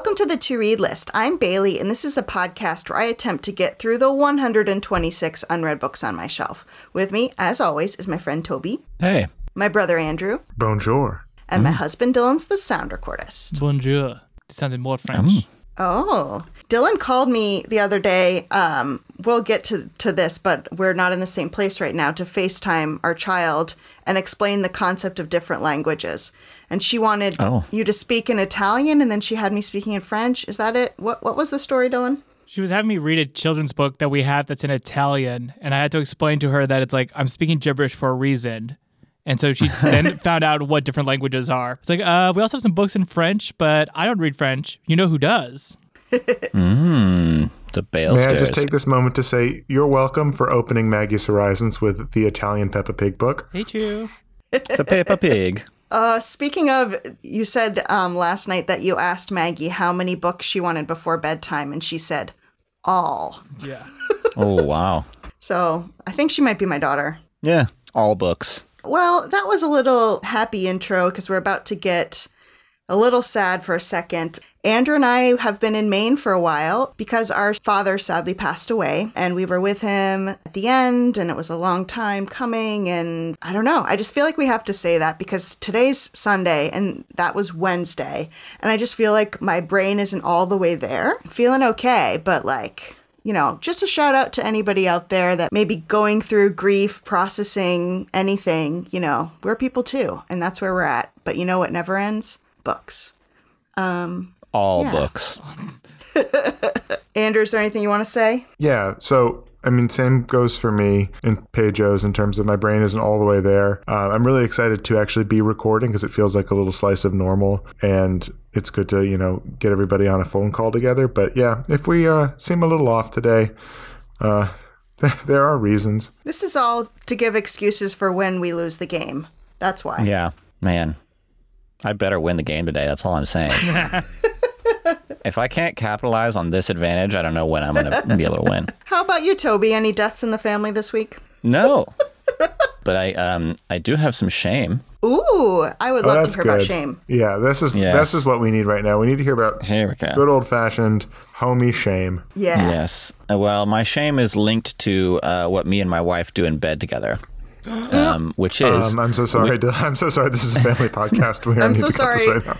Welcome to the To Read List. I'm Bailey, and this is a podcast where I attempt to get through the 126 unread books on my shelf. With me, as always, is my friend Toby, Hey. my brother Andrew, Bonjour. and my mm. husband Dylan's the sound recordist. Bonjour. It sounded more French. Mm. Oh, Dylan called me the other day. Um, we'll get to, to this, but we're not in the same place right now to FaceTime our child and explain the concept of different languages. And she wanted Oh. you to speak in Italian, and then she had me speaking in French. Is that it? What What was the story, Dylan? She was having me read a children's book that we have that's in Italian, and I had to explain to her that it's like I'm speaking gibberish for a reason. And so she then found out what different languages are. It's like, uh, we also have some books in French, but I don't read French. You know who does? Mmm. The Bale May I just take this moment to say you're welcome for opening Maggie's Horizons with the Italian Peppa Pig book. Hate you. It's a Peppa Pig. Uh, speaking of, you said um, last night that you asked Maggie how many books she wanted before bedtime, and she said all. Yeah. Oh, wow. So I think she might be my daughter. Yeah. All books. Well, that was a little happy intro because we're about to get a little sad for a second. Andrew and I have been in Maine for a while because our father sadly passed away, and we were with him at the end, and it was a long time coming. And I don't know, I just feel like we have to say that because today's Sunday and that was Wednesday, and I just feel like my brain isn't all the way there. feeling okay, but like, you know, just a shout out to anybody out there that may be going through grief, processing anything, you know, we're people too, and that's where we're at. But you know what never ends? Books. Um, All Yeah. books. Andrew, is there anything you want to say? Yeah, so I mean, same goes for me in Pejos in terms of my brain isn't all the way there. Uh, I'm really excited to actually be recording because it feels like a little slice of normal, and it's good to you know get everybody on a phone call together. But yeah, if we uh, seem a little off today, uh, there are reasons. This is all to give excuses for when we lose the game. That's why. Yeah. Man. I better win the game today. That's all I'm saying. if I can't capitalize on this advantage, I don't know when I'm going to be able to win. How about you, Toby? Any deaths in the family this week? No. But I um I do have some shame. Ooh, I would Oh, love to that's hear about shame. Yeah, this is Yes. this is what we need right now. We need to hear about Here we go. good old fashioned homie shame. Yeah. Yes. Uh, Well, my shame is linked to uh, what me and my wife do in bed together, um, which is Um, I'm so sorry. to- I'm so sorry. This is a family podcast. We I'm so to cut this sorry. right.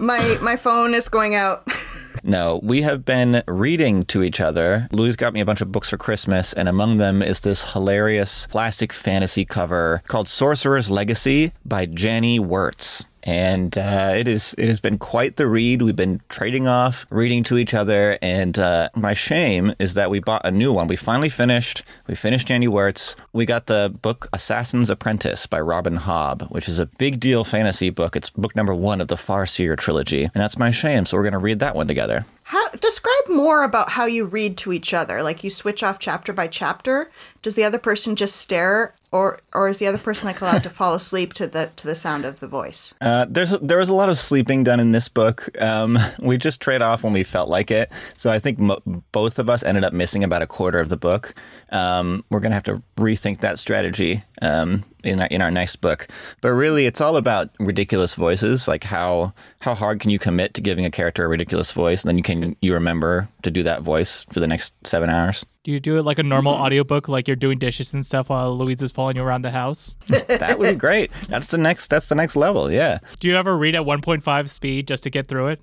My my phone is going out. no. We have been reading to each other. Louise got me a bunch of books for Christmas, and among them is this hilarious classic fantasy cover called "Sorcerer's Legacy" by Janny Wurts. And uh, it is it has been quite the read. We've been trading off, reading to each other, and uh, my shame is that we bought a new one. We finally finished. We finished Janny Wurts. We got the book Assassin's Apprentice by Robin Hobb, which is a big deal fantasy book. It's book number one of the Farseer trilogy, and that's my shame. So we're gonna read that one together. How describe more about how you read to each other? Like you switch off chapter by chapter. Does the other person just stare, or or is the other person like allowed to fall asleep to the to the sound of the voice? Uh, there's there was a lot of sleeping done in this book. Um, we just trade off when we felt like it. So I think mo- both of us ended up missing about a quarter of the book. Um, we're gonna have to rethink that strategy um, in our, in our next book. But really, it's all about ridiculous voices. Like how how hard can you commit to giving a character a ridiculous voice, and then you can you remember to do that voice for the next seven hours. Do you do it like a normal mm-hmm. audiobook, like you're doing dishes and stuff while Louise is following you around the house? That would be great. That's the next. That's the next level. Yeah. Do you ever read at 1.5 speed just to get through it?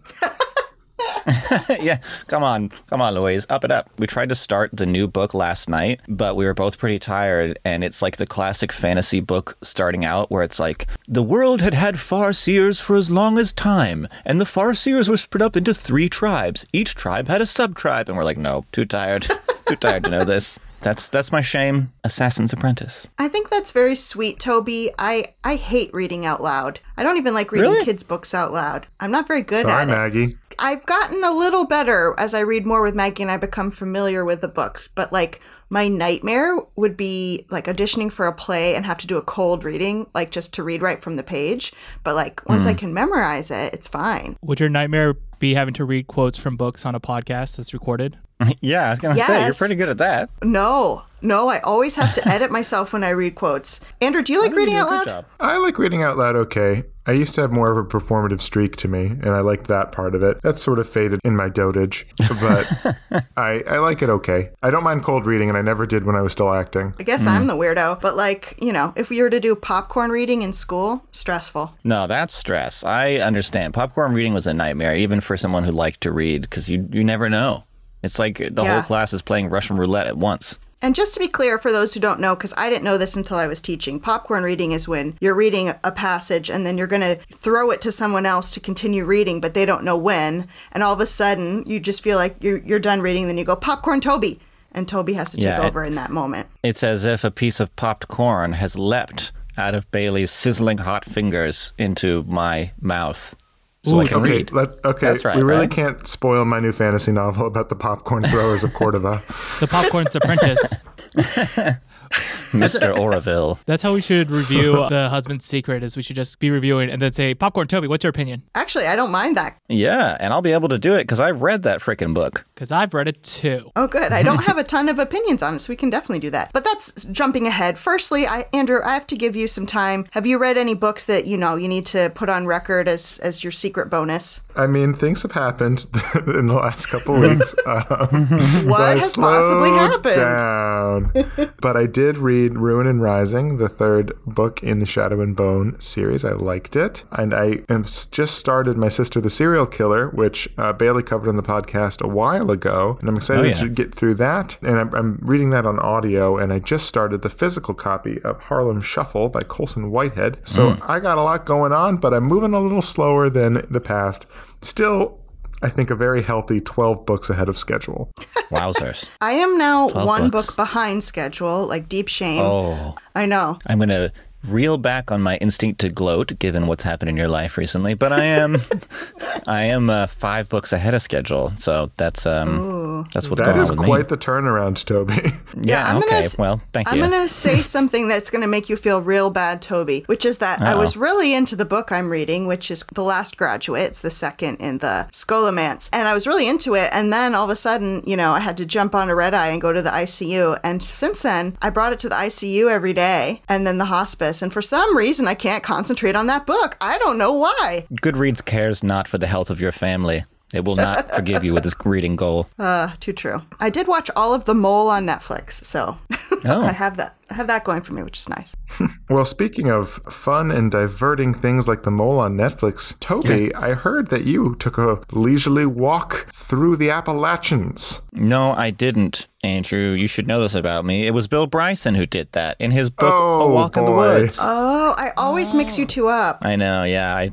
yeah, come on, come on, Louise, up it up. We tried to start the new book last night, but we were both pretty tired, and it's like the classic fantasy book starting out where it's like the world had had farseers for as long as time, and the farseers were split up into three tribes. Each tribe had a sub tribe, and we're like, no, too tired, too tired to know this. That's that's my shame. Assassin's Apprentice. I think that's very sweet, Toby. I I hate reading out loud. I don't even like reading Really? kids' books out loud. I'm not very good Sorry, at it. Maggie. I've gotten a little better as I read more with Maggie and I become familiar with the books. But like my nightmare would be like auditioning for a play and have to do a cold reading, like just to read right from the page. But like once I hmm. can memorize it, it's fine. Would your nightmare be having to read quotes from books on a podcast that's recorded? yeah, I was gonna say you're pretty good at that. No, no, I always have to edit myself when I read quotes. Andrew, do you like reading You out loud? job. I like reading out loud okay. I used to have more of a performative streak to me, and I liked that part of it. That's sort of faded in my dotage, but I, I like it okay. I don't mind cold reading, and I never did when I was still acting. I guess I'm hmm. the weirdo, but like, you know, if we were to do popcorn reading in school, stressful. No, that's stress. I understand. Popcorn reading was a nightmare, even for someone who liked to read, because you, you never know. It's like the Yeah. whole class is playing Russian roulette at once. And just to be clear, for those who don't know, because I didn't know this until I was teaching, popcorn reading is when you're reading a passage and then you're going to throw it to someone else to continue reading, but they don't know when. And all of a sudden, you just feel like you're, you're done reading, then you go, Popcorn Toby. And Toby has to take Yeah, it- over in that moment. It's as if a piece of popped corn has leapt out of Bailey's sizzling hot fingers into my mouth. So I can Okay, read. let, okay. That's right, we really right? can't spoil my new fantasy novel about the popcorn throwers of Cordova. The Popcorn's Apprentice. Mr. Oroville. That's how we should review The Husband's Secret is we should just be reviewing and then say, Popcorn Toby, what's your opinion? Actually, I don't mind that. Yeah, and I'll be able to do it because I read that freaking book. Because I've read it too. Oh, good. I don't have a ton of opinions on it, so we can definitely do that. But that's jumping ahead. Firstly, I, Andrew, I have to give you some time. Have you read any books that you know you need to put on record as as your secret bonus? I mean, things have happened in the last couple weeks. Um, What I has possibly happened? Down. but I did read Ruin and Rising, the third book in the Shadow and Bone series. I liked it, and I s- just started my sister, the serial killer, which uh, Bailey covered on the podcast a while ago, and I'm excited Oh, yeah. to get through that. And I'm, I'm reading that on audio, and I just started the physical copy of Harlem Shuffle by Colson Whitehead. So Mm. I got a lot going on, but I'm moving a little slower than the past. Still. I think a very healthy 12 books ahead of schedule. Wowzers. I am now one books. book behind schedule, like deep shame. Oh, I know. I'm going to reel back on my instinct to gloat given what's happened in your life recently, but I am I am uh, 5 books ahead of schedule. So that's um that's what's That going is on with quite me. the turnaround, Toby. Yeah, I'm okay. gonna well, thank you. I'm going to say something that's going to make you feel real bad, Toby, which is that I was really into the book I'm reading, which is The Last Graduate. It's the second in the Scholomance. And I was really into it. And then all of a sudden, you know, I had to jump on a red eye and go to the ICU. And since then, I brought it to the ICU every day and then the hospice. And for some reason, I can't concentrate on that book. I don't know why. Goodreads cares not for the health of your family. It will not forgive you with this reading goal. Uh, too true. I did watch all of The Mole on Netflix. So Oh. I have that. I have that going for me, which is nice. Well, speaking of fun and diverting things like the mole on Netflix, Toby, I heard that you took a leisurely walk through the Appalachians. No, I didn't, Andrew. You should know this about me. It was Bill Bryson who did that in his book A Oh, Walk in the. Woods. Oh, I always mix you two up. I know, yeah. I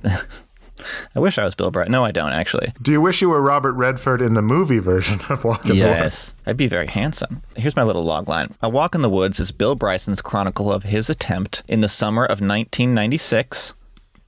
I wish I was Bill Bryson. No, I don't actually. Do you wish you were Robert Redford in the movie version of Walk in the Woods? Yes, I'd be very handsome. Here's my little log line. A Walk in the Woods is Bill Bryson's chronicle of his attempt in the summer of 1996,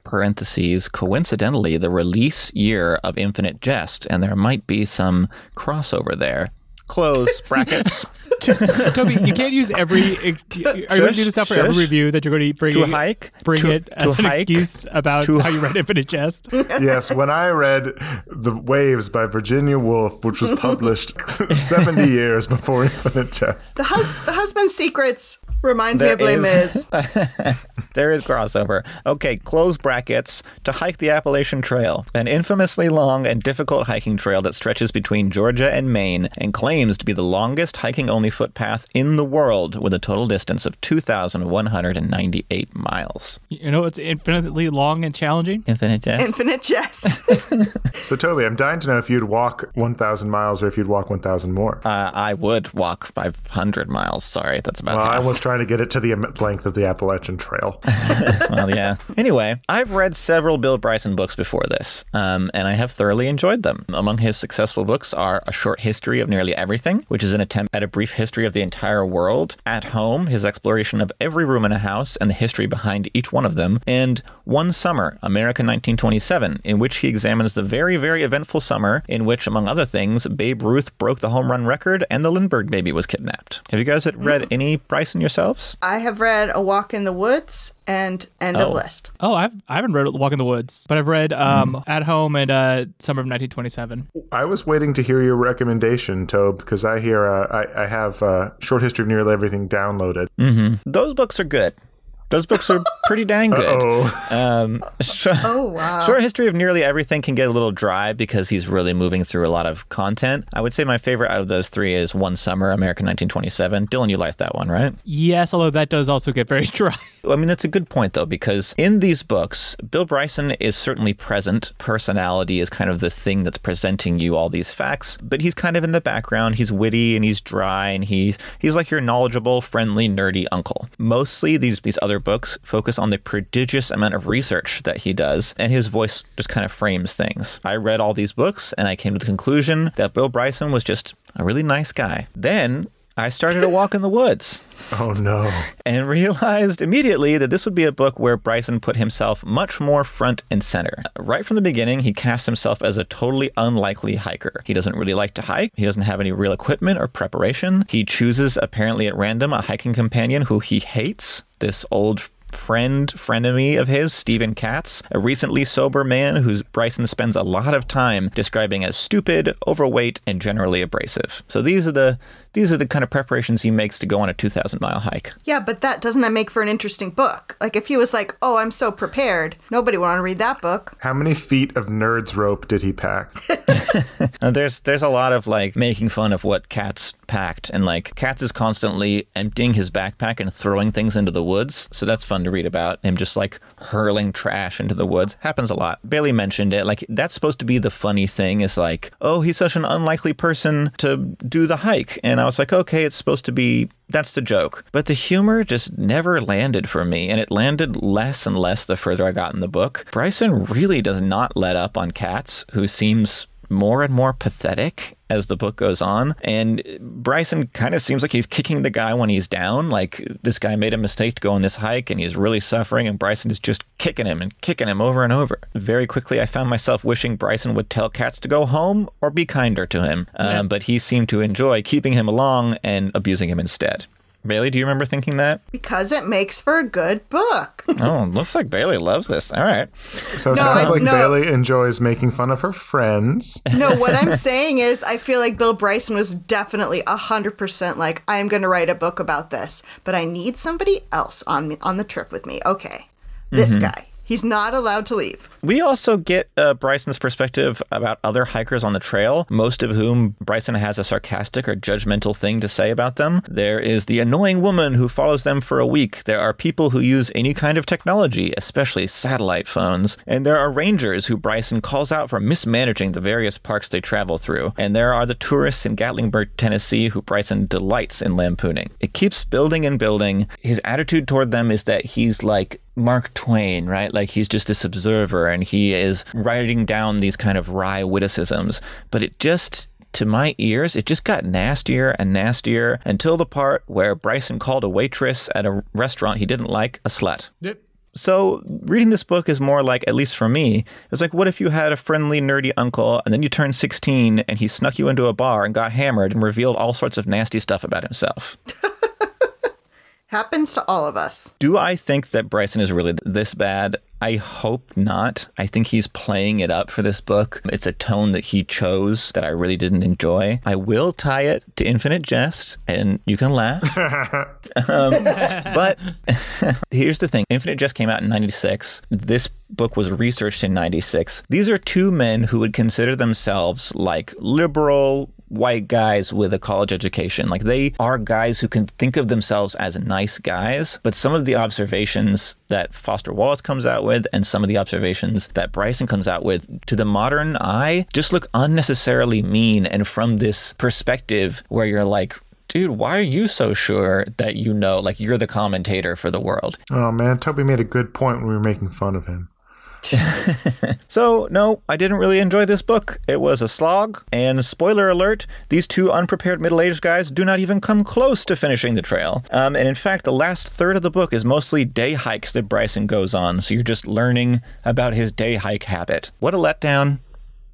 parentheses, coincidentally, the release year of Infinite Jest, and there might be some crossover there. Close brackets. Toby, you can't use every. Ex- are you going to do this now for every review that you're going to bring? To hike? Bring To- it to as an excuse about To- how you read Infinite Jest. yes, when I read The Waves by Virginia Woolf, which was published 70 years before Infinite Jest. The, hus- the husband's secrets reminds me of Les There Mis. There is crossover. Okay, close brackets. To hike the Appalachian Trail, an infamously long and difficult hiking trail that stretches between Georgia and Maine and claims to be the longest hiking only footpath in the world with a total distance of 2,198 miles. You know, it's infinitely long and challenging. Infinite jest. Infinite jest. So, Toby, I'm dying to know if you'd walk 1,000 miles or if you'd walk 1,000 more. Uh, I would walk 500 miles. Sorry, that's about Well, I half. was trying to get it to the length of the Appalachian Trail. well, yeah. Anyway, I've read several Bill Bryson books before this, um, and I have thoroughly enjoyed them. Among his successful books are A Short History of Nearly Everything, which is an attempt at a brief history of the entire world, At Home, his exploration of every room in a house and the history behind each one of them, and One Summer, America 1927, in which he examines the very, very eventful summer in which, among other things, Babe Ruth broke the home run record and the Lindbergh baby was kidnapped. Have you guys read any Bryson yourselves? I have read A Walk in the Woods and End of Oh. List. Oh, I've, I haven't read Walk in the Woods, but I've read um, At Home and uh, Summer of 1927. I was waiting to hear your recommendation, Tobe, because I hear uh, I, I have uh, Short History of Nearly Everything downloaded. Mm-hmm. Those books are good. Those books are pretty dang good. Oh, Um, sh- Oh, wow. Short history of nearly everything can get a little dry because he's really moving through a lot of content. I would say my favorite out of those three is One Summer, American 1927. Dylan, you liked that one, right? Yes, although that does also get very dry. I mean, that's a good point, though, because in these books, Bill Bryson is certainly present. Personality is kind of the thing that's presenting you all these facts, but he's kind of in the background. He's witty and he's dry and he's he's like your knowledgeable, friendly, nerdy uncle. Mostly, these these other books focus on the prodigious amount of research that he does, and his voice just kind of frames things. I read all these books, and I came to the conclusion that Bill Bryson was just a really nice guy. Then I started a walk in the woods oh no. and realized immediately that this would be a book where Bryson put himself much more front and center. Right from the beginning, he casts himself as a totally unlikely hiker. He doesn't really like to hike, he doesn't have any real equipment or preparation. He chooses, apparently at random, a hiking companion who he hates, this old friend, frenemy of his, Stephen Katz, a recently sober man who Bryson spends a lot of time describing as stupid, overweight, and generally abrasive. So these are the these are the kind of preparations he makes to go on a 2,000 mile hike. Yeah, but that doesn't that make for an interesting book? Like if he was like, "Oh, I'm so prepared," nobody would want to read that book. How many feet of nerds rope did he pack? Uh, there's there's a lot of like making fun of what Katz packed, and like Katz is constantly emptying his backpack and throwing things into the woods. So that's fun to read about him just like hurling trash into the woods. Happens a lot. Bailey mentioned it. Like that's supposed to be the funny thing is like, oh, he's such an unlikely person to do the hike, and I was like, okay, it's supposed to be that's the joke. But the humor just never landed for me, and it landed less and less the further I got in the book. Bryson really does not let up on Katz, who seems more and more pathetic as the book goes on. And Bryson kind of seems like he's kicking the guy when he's down. Like this guy made a mistake to go on this hike and he's really suffering, and Bryson is just kicking him and kicking him over and over. Very quickly, I found myself wishing Bryson would tell Katz to go home or be kinder to him. Um, but he seemed to enjoy keeping him along and abusing him instead. Bailey, do you remember thinking that? Because it makes for a good book. oh, looks like Bailey loves this. All right. So it No, sounds I- like no. Bailey enjoys making fun of her friends. no, what I'm saying is, I feel like Bill Bryson was definitely 100% like, I'm going to write a book about this, but I need somebody else on me, on the trip with me. Okay, this mm-hmm. guy. He's not allowed to leave. We also get uh, Bryson's perspective about other hikers on the trail, most of whom Bryson has a sarcastic or judgmental thing to say about them. There is the annoying woman who follows them for a week. There are people who use any kind of technology, especially satellite phones. And there are rangers who Bryson calls out for mismanaging the various parks they travel through. And there are the tourists in Gatlinburg, Tennessee, who Bryson delights in lampooning. It keeps building and building. His attitude toward them is that he's like Mark Twain, right? Like he's just this observer and he is writing down these kind of wry witticisms. But it just, to my ears, it just got nastier and nastier until the part where Bryson called a waitress at a restaurant he didn't like a slut. Yep. So reading this book is more like, at least for me, it's like, what if you had a friendly, nerdy uncle and then you turned 16 and he snuck you into a bar and got hammered and revealed all sorts of nasty stuff about himself? Happens to all of us. Do I think that Bryson is really this bad? I hope not. I think he's playing it up for this book. It's a tone that he chose that I really didn't enjoy. I will tie it to Infinite Jest, and you can laugh. um, but here's the thing Infinite Jest came out in 96. This book was researched in 96. These are two men who would consider themselves like liberal, white guys with a college education. Like they are guys who can think of themselves as nice guys, but some of the observations that Foster Wallace comes out with and some of the observations that Bryson comes out with to the modern eye just look unnecessarily mean. And from this perspective where you're like, dude, why are you so sure that you know, like you're the commentator for the world? Oh man, Toby made a good point when we were making fun of him. So, no, I didn't really enjoy this book. It was a slog, and spoiler alert, these two unprepared middle aged guys do not even come close to finishing the trail. Um, and in fact, the last third of the book is mostly day hikes that Bryson goes on, so you're just learning about his day hike habit. What a letdown.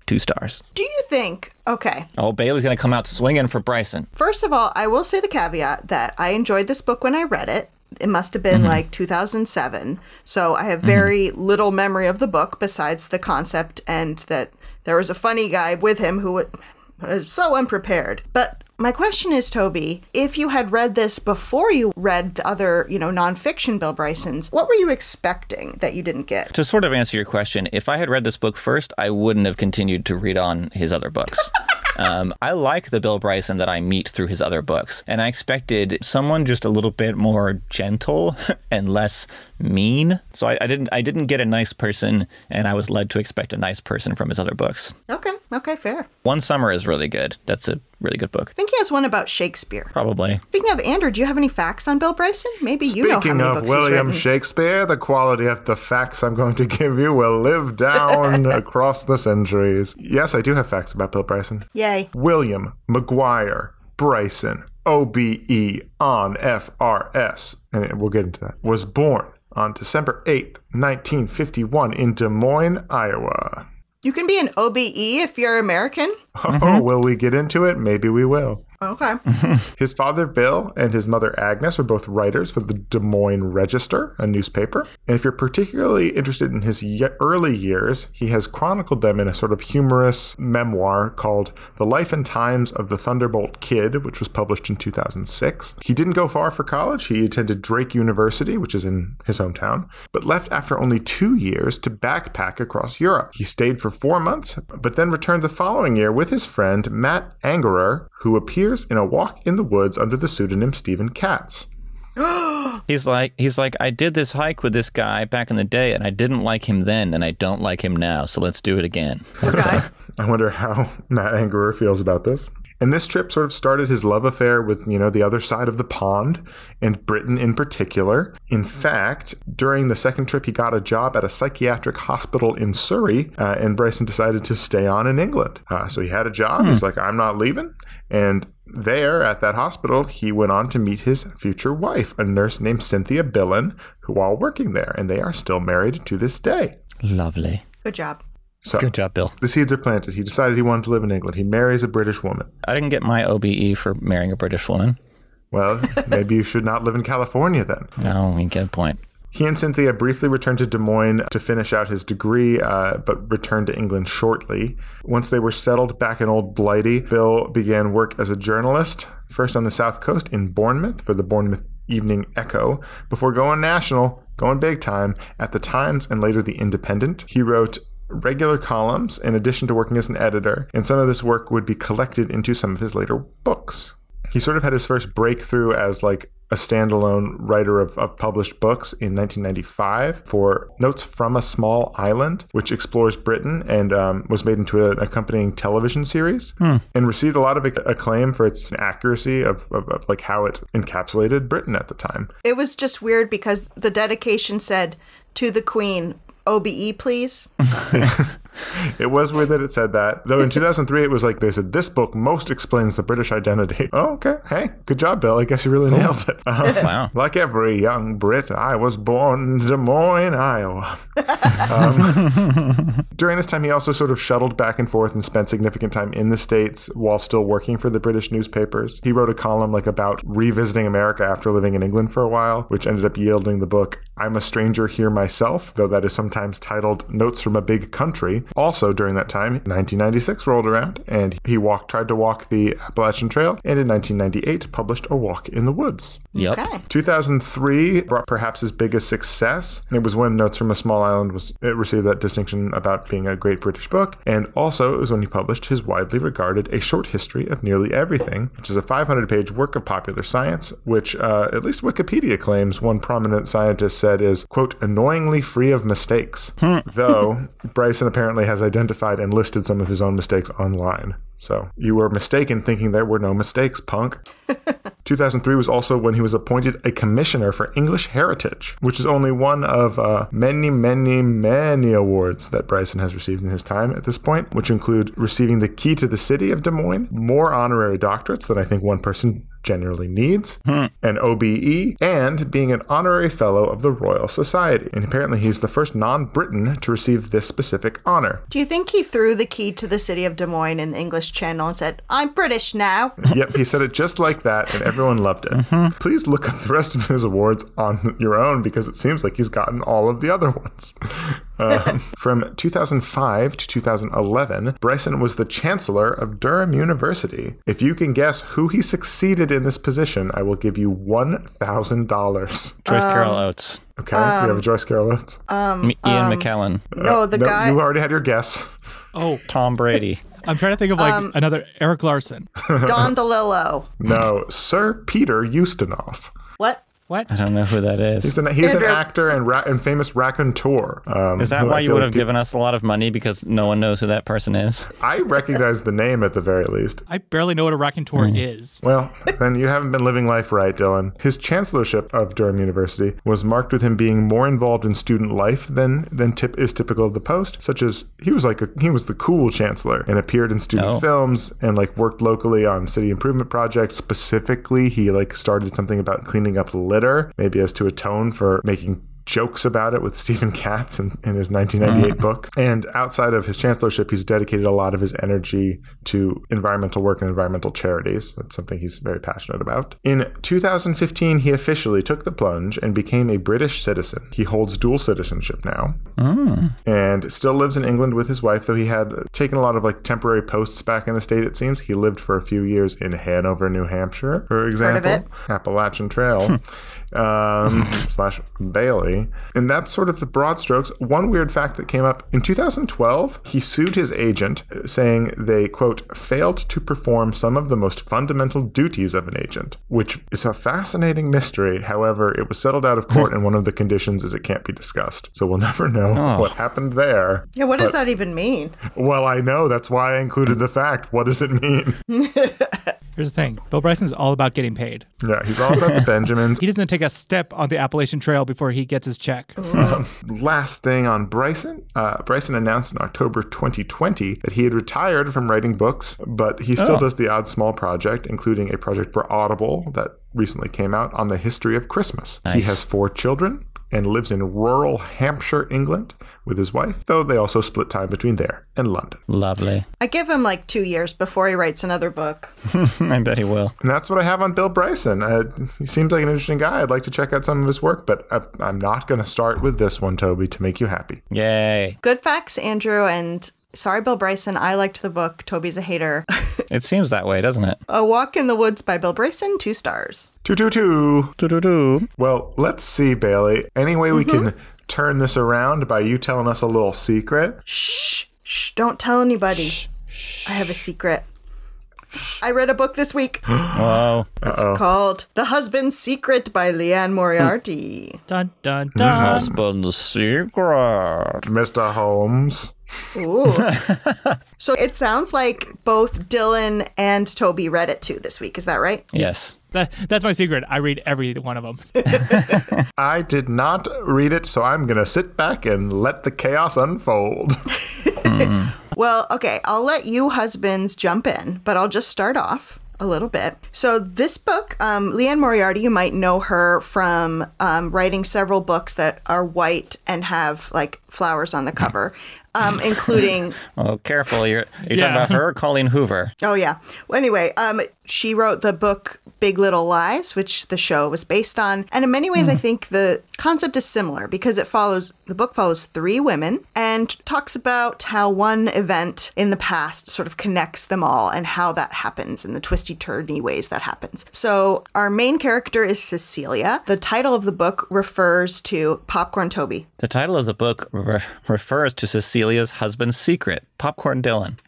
Two stars. Do you think, okay, Oh, Bailey's gonna come out swinging for Bryson. First of all, I will say the caveat that I enjoyed this book when I read it. It must have been mm-hmm. like 2007. So I have very mm-hmm. little memory of the book besides the concept and that there was a funny guy with him who was so unprepared. But My question is, Toby, if you had read this before you read other, you know, nonfiction Bill Bryson's, what were you expecting that you didn't get? To sort of answer your question, if I had read this book first, I wouldn't have continued to read on his other books. Um, I like the Bill Bryson that I meet through his other books, and I expected someone just a little bit more gentle and less mean. So I, I didn't I didn't get a nice person, and I was led to expect a nice person from his other books. Okay, okay, fair. One Summer is really good. That's a really good book. I think he has one about Shakespeare. Probably. Speaking of Andrew, do you have any facts on Bill Bryson? Maybe you know how Speaking many of books he's William written. Shakespeare, the quality of the facts I'm going to give you will live down across the centuries. Yes, I do have facts about Bill Bryson. Yay. William McGuire Bryson, OBE on FRS, and we'll get into that, was born on December 8th, 1951, in Des Moines, Iowa. You can be an OBE if you're American. Oh, will we get into it? Maybe we will. Okay. His father, Bill, and his mother, Agnes, were both writers for the Des Moines Register, a newspaper. And if you're particularly interested in his early years, he has chronicled them in a sort of humorous memoir called The Life and Times of the Thunderbolt Kid, which was published in 2006. He didn't go far for college. He attended Drake University, which is in his hometown, but left after only two years to backpack across Europe. He stayed for four months, but then returned the following year with his friend Matt Angerer, who appears in A Walk in the Woods under the pseudonym Stephen Katz. He's like he's like I did this hike with this guy back in the day, and I didn't like him then, and I don't like him now. So let's do it again. Okay. I wonder how Matt Angerer feels about this. And this trip sort of started his love affair with, you know, the other side of the pond and Britain in particular. In fact, during the second trip, he got a job at a psychiatric hospital in Surrey, uh, and Bryson decided to stay on in England. Uh, so he had a job. He's like, I'm not leaving. And there at that hospital, he went on to meet his future wife, a nurse named Cynthia Billen, who while working there, and they are still married to this day. Lovely. Good job. So Good job, Bill. the seeds are planted. He decided he wanted to live in England. He marries a British woman. I didn't get my OBE for marrying a British woman. Well, maybe you should not live in California then. No, you get a point. He and Cynthia briefly returned to Des Moines to finish out his degree, uh, but returned to England shortly. Once they were settled back in Old Blighty, Bill began work as a journalist, first on the South Coast in Bournemouth for the Bournemouth Evening Echo, before going national, going big time, at the Times and later the Independent. He wrote regular columns in addition to working as an editor, and some of this work would be collected into some of his later books. He sort of had his first breakthrough as like a standalone writer of, of published books in 1995 for Notes from a Small Island, which explores Britain and um, was made into an accompanying television series and received a lot of acclaim for its accuracy of, of, of like how it encapsulated Britain at the time. It was just weird because the dedication said to the Queen, OBE, please. It was weird that it said that. Though in 2003, it was like they said, this book most explains the British identity. Oh, okay. Hey, good job, Bill. I guess you really nailed it. Um, Wow. like every young Brit, I was born in Des Moines, Iowa. Um, during this time, he also sort of shuttled back and forth and spent significant time in the States while still working for the British newspapers. He wrote a column like about revisiting America after living in England for a while, which ended up yielding the book I'm a Stranger Here Myself, though that is sometimes titled Notes from a Big Country. Also during that time, 1996 rolled around, and he walked tried to walk the Appalachian Trail, and in 1998 published A Walk in the Woods. Yep. Okay. 2003 brought perhaps his biggest success, and it was when Notes from a Small Island was it received that distinction about being a great British book, and also it was when he published his widely regarded A Short History of Nearly Everything, which is a 500-page work of popular science, which uh, at least Wikipedia claims one prominent scientist said is quote annoyingly free of mistakes. Though Bryson apparently has identified and listed some of his own mistakes online. So you were mistaken thinking there were no mistakes, punk. 2003 was also when he was appointed a commissioner for English Heritage, which is only one of uh, many, many, many awards that Bryson has received in his time at this point, which include receiving the key to the city of Des Moines, more honorary doctorates than I think one person generally needs, hmm. an OBE, and being an honorary fellow of the Royal Society. And apparently, he's the first non Briton to receive this specific honor. Do you think he threw the key to the city of Des Moines in the English English channel and said, I'm British now. yep, he said it just like that, and everyone loved it. Mm-hmm. Please look up the rest of his awards on your own because it seems like he's gotten all of the other ones. Um, from 2005 to 2011, Bryson was the Chancellor of Durham University. If you can guess who he succeeded in this position, I will give you $1,000. Joyce um, Carol Oates. Okay, we have a um, Joyce Carol Oates. M- Ian um, McKellen. No, uh, the no, guy. you already had your guess. Oh, Tom Brady. I'm trying to think of like another Erik Larson. Don DeLillo. No, Sir Peter Ustinov. What? What? I don't know who that is. He's an, he's an actor and, ra- and famous raconteur. Um, Is that who I why you would like have peop- given us a lot of money because no one knows who that person is? I recognize the name at the very least. I barely know what a raconteur is. Well, then you haven't been living life right, Dylan. His chancellorship of Durham University was marked with him being more involved in student life than than tip is typical of the post. Such as he was like a, he was the cool chancellor and appeared in student Oh. films and like worked locally on city improvement projects. Specifically, he like started something about cleaning up litter, maybe as to atone for making jokes about it with Stephen Katz in, in his 1998 book. And outside of his chancellorship, he's dedicated a lot of his energy to environmental work and environmental charities. That's something he's very passionate about. In 2015, he officially took the plunge and became a British citizen. He holds dual citizenship now and still lives in England with his wife, though he had taken a lot of like temporary posts back in the state, it seems. He lived for a few years in Hanover, New Hampshire, for example. Appalachian Trail. um, slash Bailey. And that's sort of the broad strokes. One weird fact that came up in 2012, he sued his agent, saying they, quote, failed to perform some of the most fundamental duties of an agent, which is a fascinating mystery. However, it was settled out of court, and one of the conditions is it can't be discussed. So we'll never know what happened there. Yeah, what does that even mean? Well, I know. That's why I included the fact. What does it mean? Here's the thing Bill Bryson's all about getting paid. Yeah, he's all about the Benjamins. He doesn't take a step on the Appalachian Trail before he gets his check. last thing on Bryson. Uh, Bryson announced in October 2020 that he had retired from writing books, but he still Oh. does the odd small project, including a project for Audible that recently came out on the history of Christmas. He has four children and lives in rural Hampshire, England, with his wife, though they also split time between there and London. Lovely. I give him like two years before he writes another book. I bet he will. And that's what I have on Bill Bryson. Uh, he seems like an interesting guy. I'd like to check out some of his work, but I, I'm not going to start with this one, Toby, to make you happy. Yay. Good facts, Andrew, and sorry, Bill Bryson. I liked the book. Toby's a hater. It seems that way, doesn't it? a Walk in the Woods by Bill Bryson, two stars. Two, two, two. Doo-doo-doo. Well, let's see, Bailey. Any way we mm-hmm. can turn this around by you telling us a little secret? Shh, shh, don't tell anybody. Shh. I have a secret. I read a book this week. Whoa. It's called The Husband's Secret by Liane Moriarty. Dun dun dun. Husband's secret. Mr. Holmes. Ooh. so it sounds like both Dylan and Toby read it too this week. Is that right? Yes. That, that's my secret. I read every one of them. I did not read it, so I'm going to sit back and let the chaos unfold. Well, okay, I'll let you husbands jump in, but I'll just start off a little bit. So, this book, um, Liane Moriarty, you might know her from um, writing several books that are white and have like flowers on the cover, um, including Oh, careful. You're, you're Yeah. talking about her, Colleen Hoover. Oh yeah. Well, anyway, um, she wrote the book Big Little Lies, which the show was based on, and in many ways, I think the concept is similar because it follows the book follows three women and talks about how one event in the past sort of connects them all and how that happens and the twisty turny ways that happens. So our main character is Cecilia. The title of the book refers to Popcorn Toby. The title of the book re- refers to Cecilia's husband's secret, Popcorn Dylan.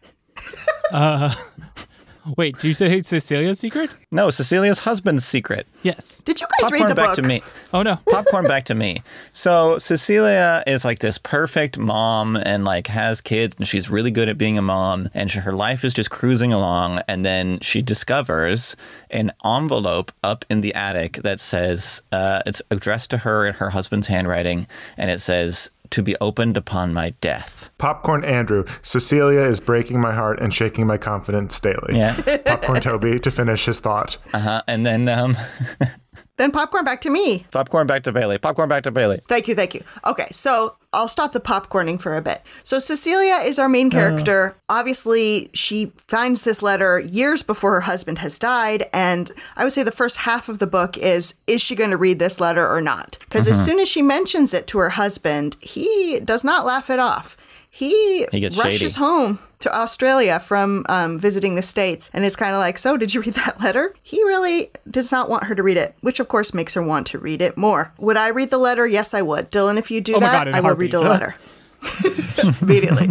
Wait, did you say Cecilia's secret? No, Cecilia's husband's secret. Yes. Did you guys Popcorn read the back book? to me. Oh no. Popcorn back to me. So Cecilia is like this perfect mom and like has kids and she's really good at being a mom and she, her life is just cruising along and then she discovers an envelope up in the attic that says uh, it's addressed to her in her husband's handwriting and it says to be opened upon my death. Popcorn Andrew. Cecilia is breaking my heart and shaking my confidence daily. Yeah. Popcorn Toby to finish his thought. Uh-huh. And then um, Then popcorn back to me. popcorn back to Bailey. Popcorn back to Bailey. Thank you, thank you. Okay, so I'll stop the popcorning for a bit. So Cecilia is our main uh. character. Obviously, she finds this letter years before her husband has died, and I would say the first half of the book is is she going to read this letter or not? Because as mm-hmm. soon as she mentions it to her husband, he does not laugh it off. He, He gets rushes shady. home to Australia from um, visiting the States. And it's kind of like, So, did you read that letter? He really does not want her to read it, which of course makes her want to read it more. Would I read the letter? Yes, I would. Dylan, if you do Oh that, God, in a I will read the letter. Immediately.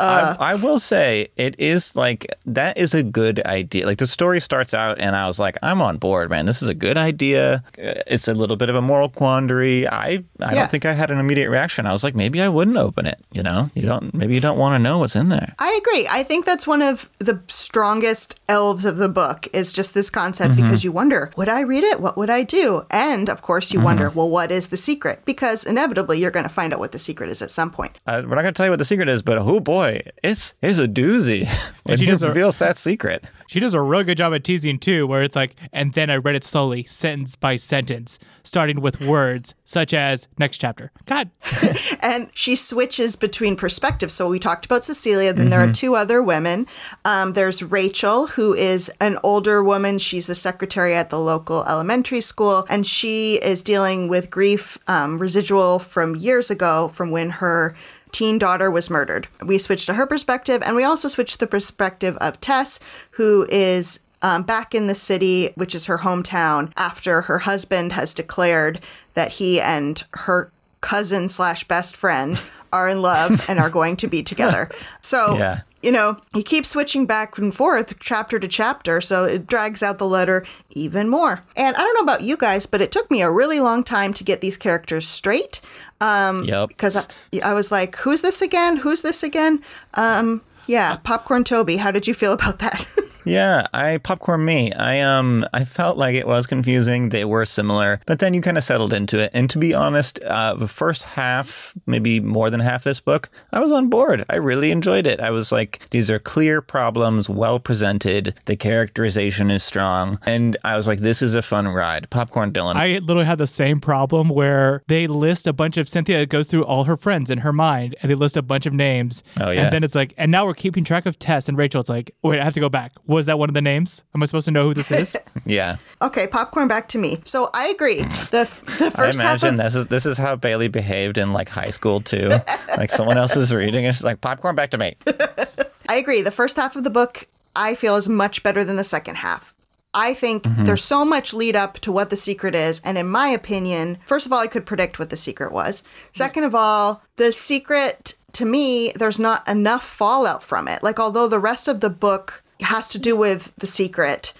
I, I will say it is like that is a good idea. Like the story starts out, and I was like, I'm on board, man. This is a good idea. Uh, It's a little bit of a moral quandary. I I Yeah. don't think I had an immediate reaction. I was like, maybe I wouldn't open it. You know, you don't. Maybe you don't want to know what's in there. I agree. I think that's one of the strongest elves of the book is just this concept because you wonder, would I read it? What would I do? And of course, you wonder, well, what is the secret? Because inevitably, you're going to find out what the secret is at some point. Uh, we're not gonna tell you what the secret is, but oh boy, it's it's a doozy when she he does a- reveals that secret. She does a real good job at teasing too, where it's like, and then I read it slowly, sentence by sentence, starting with words such as next chapter. God, and she switches between perspectives. So we talked about Cecilia. Then there are two other women. Um, there's Rachel, who is an older woman. She's the secretary at the local elementary school, and she is dealing with grief um, residual from years ago, from when her teen daughter was murdered. We switched to her perspective, and we also switched the perspective of Tess, who is um, back in the city, which is her hometown, after her husband has declared that he and her cousin slash best friend are in love and are going to be together. So, Yeah. You know, he keeps switching back and forth chapter to chapter, so it drags out the letter even more. And I don't know about you guys, but it took me a really long time to get these characters straight. Um, Yep. because I, I was like, who's this again? Who's this again? Um, yeah, Popcorn Toby, how did you feel about that? Yeah, I popcorn me. I um I felt like it was confusing. They were similar, but then you kind of settled into it. And to be honest, uh, the first half, maybe more than half this book, I was on board. I really enjoyed it. I was like, these are clear problems, well presented. The characterization is strong, and I was like, this is a fun ride. Popcorn Dylan. I literally had the same problem where they list a bunch of Cynthia goes through all her friends in her mind, and they list a bunch of names. Oh, yeah. And then it's like, and now we're keeping track of Tess and Rachel. It's like, wait, I have to go back. Was that one of the names? Am I supposed to know who this is? yeah, okay, Popcorn, back to me. So I agree. The, the I first half imagine of this is this is how Bailey behaved in like high school too. like someone else is reading, and she's like, popcorn back to me. I agree. The first half of the book I feel is much better than the second half. I think mm-hmm. there's so much lead up to what the secret is. And in my opinion, first of all, I could predict what the secret was. Second of all, the secret to me, there's not enough fallout from it. Like, although the rest of the book has to do with the secret,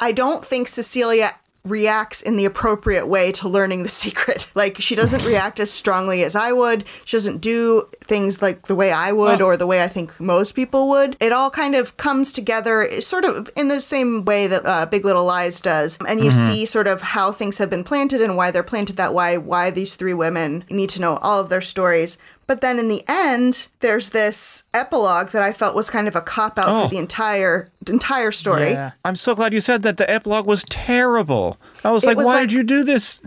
I don't think Cecilia reacts in the appropriate way to learning the secret. Like she doesn't react as strongly as I would. She doesn't do things like the way I would or the way I think most people would. It all kind of comes together sort of in the same way that uh, Big Little Lies does. And you see sort of how things have been planted and why they're planted that way, why these three women need to know all of their stories. But then in the end, there's this epilogue that I felt was kind of a cop out Oh. for the entire entire story. Yeah. I'm so glad you said that. The epilogue was terrible. I was It like, was why like- did you do this?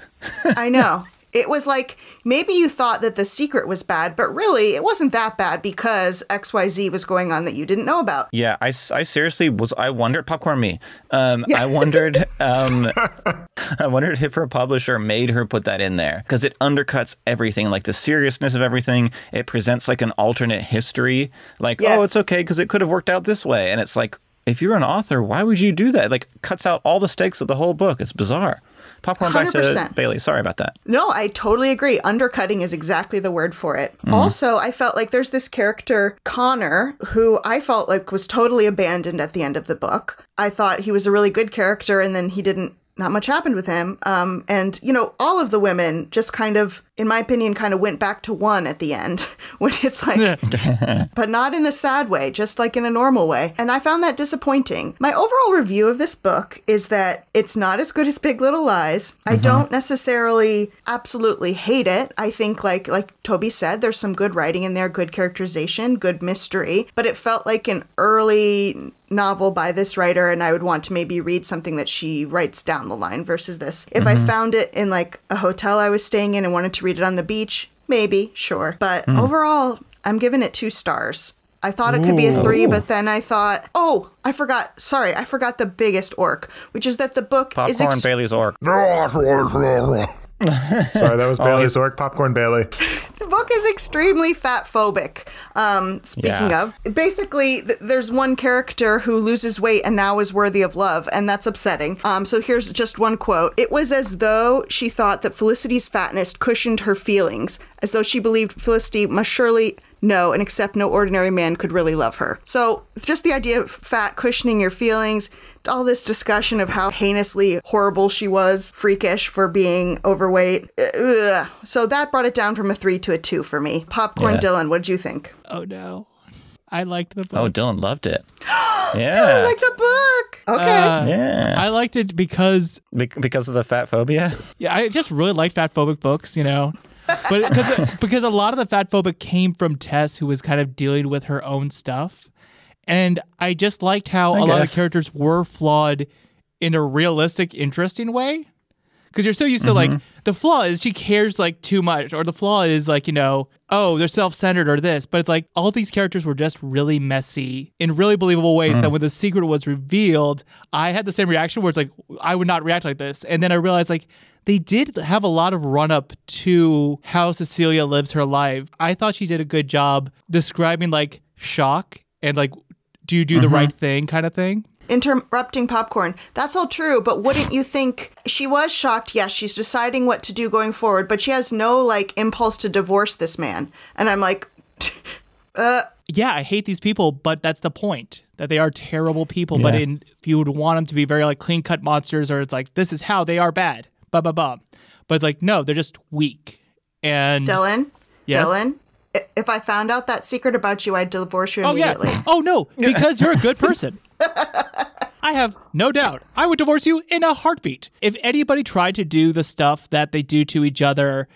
I know. It was like maybe you thought that the secret was bad, but really it wasn't that bad because XYZ was going on that you didn't know about. Yeah, I, I seriously was. I wondered, popcorn me. Um, I wondered. Um, I wondered if her publisher made her put that in there because it undercuts everything, like the seriousness of everything. It presents like an alternate history, like Yes. oh, it's okay because it could have worked out this way, and it's like if you're an author, why would you do that? Like cuts out all the stakes of the whole book. It's bizarre. Popcorn back to 100%. Bailey. Sorry about that. No, I totally agree. Undercutting is exactly the word for it. Also, I felt like there's this character, Connor, who I felt like was totally abandoned at the end of the book. I thought he was a really good character and then he didn't not much happened with him. Um, and, you know, all of the women just kind of, in my opinion, kind of went back to one at the end when it's like, but not in a sad way, just like in a normal way. And I found that disappointing. My overall review of this book is that it's not as good as Big Little Lies. I mm-hmm. don't necessarily absolutely hate it. I think like like Toby said, there's some good writing in there, good characterization, good mystery, but it felt like an early novel by this writer and I would want to maybe read something that she writes down the line versus this. If I mm-hmm. found it in like a hotel I was staying in and wanted to read it on the beach, maybe, sure. But hmm. overall, I'm giving it two stars. I thought it could be a three, Ooh. but then I thought, oh, I forgot. Sorry, I forgot the biggest orc, which is that the book is Popcorn ex- Bailey's Orc. Sorry, that was Bailey's Orc. Popcorn Bailey. the book is extremely fat phobic. Um, speaking Yeah. of, basically, th- there's one character who loses weight and now is worthy of love, and that's upsetting. Um, so here's just one quote. It was as though she thought that Felicity's fatness cushioned her feelings, as though she believed Felicity must surely know and accept no ordinary man could really love her. So just the idea of fat cushioning your feelings, all this discussion of how heinously horrible she was, freakish for being overweight. Ugh. So that brought it down from a three to a two for me. Popcorn Yeah. Dillon, what did you think? Oh no. I liked the book. Oh, Dillon loved it. Yeah. I liked the book. Okay. Uh, yeah. I liked it because Be- because of the fat phobia? yeah, I just really liked fat phobic books, you know. But because because a lot of the fat phobic came from Tess, who was kind of dealing with her own stuff, and I just liked how a lot of characters were flawed in a realistic, interesting way. Because you're so used to Mm-hmm. like the flaw is she cares like too much, or the flaw is like you know oh they're self-centered or this, but it's like all these characters were just really messy in really believable ways. Mm. That when the secret was revealed, I had the same reaction where it's like I would not react like this, and then I realized like they did have a lot of run up to how Cecilia lives her life. I thought she did a good job describing like shock and like do you do the right thing kind of thing. Interrupting popcorn. That's all true, but wouldn't you think she was shocked? Yes, she's deciding what to do going forward, but she has no like impulse to divorce this man. And I'm like, uh. yeah, I hate these people, but that's the point that they are terrible people. But in, if you would want them to be very like clean cut monsters, or it's like this is how they are bad, blah blah blah. But it's like no, they're just weak. And Dillon, Yes? Dillon, if I found out that secret about you, I'd divorce you oh yeah, immediately. oh no, because you're a good person. I have no doubt. I would divorce you in a heartbeat. If anybody tried to do the stuff that they do to each other,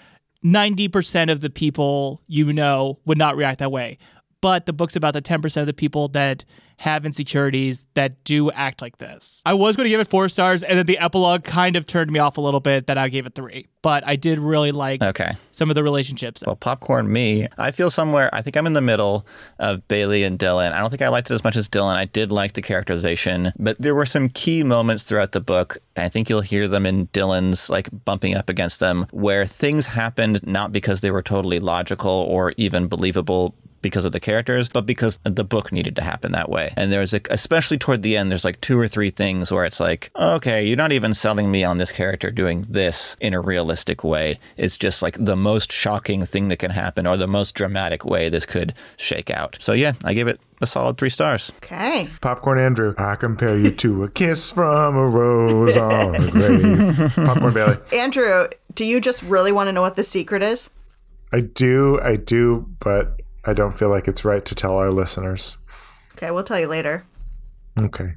90% of the people you know would not react that way. But the book's about the 10% of the people that have insecurities that do act like this. I was going to give it four stars, and then the epilogue kind of turned me off a little bit that I gave it three. But I did really like Okay. some of the relationships. Well, popcorn me. I feel somewhere. I think I'm in the middle of Bailey and Dillon. I don't think I liked it as much as Dillon. I did like the characterization, but there were some key moments throughout the book. I think you'll hear them in Dillon's like bumping up against them, where things happened not because they were totally logical or even believable because of the characters, but because the book needed to happen that way. And there's like, especially toward the end, there's like two or three things where it's like, okay, you're not even selling me on this character doing this in a realistic way. It's just like the most shocking thing that can happen or the most dramatic way this could shake out. So yeah, I give it a solid three stars. Okay. Popcorn Andrew. I compare you to a kiss from a rose on a grave. Popcorn Bailey. Andrew, do you just really want to know what the secret is? I do, I do, but I don't feel like it's right to tell our listeners. Okay, we'll tell you later. Okay.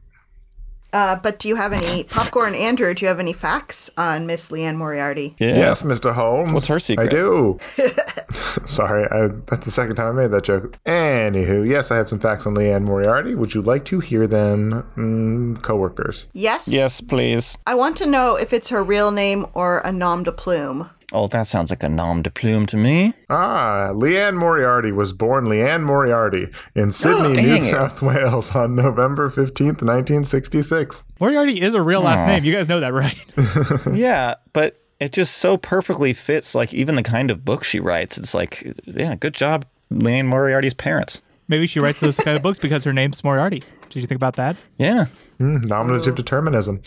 Uh, but do you have any popcorn, Andrew? Do you have any facts on Miss Liane Moriarty? Yeah. Yes, Mr. Holmes. What's her secret? I do. Sorry, I, that's the second time I made that joke. Anywho, yes, I have some facts on Liane Moriarty. Would you like to hear them, mm, coworkers? Yes. Yes, please. I want to know if it's her real name or a nom de plume. Oh, that sounds like a nom de plume to me. Ah, Liane Moriarty was born Liane Moriarty in Sydney, New it. South Wales on November 15th, 1966. Moriarty is a real last name. You guys know that, right? yeah, but it just so perfectly fits like even the kind of book she writes. It's like, yeah, good job, Liane Moriarty's parents. Maybe she writes those kind of books because her name's Moriarty. Did you think about that? Yeah. Mm, nominative determinism.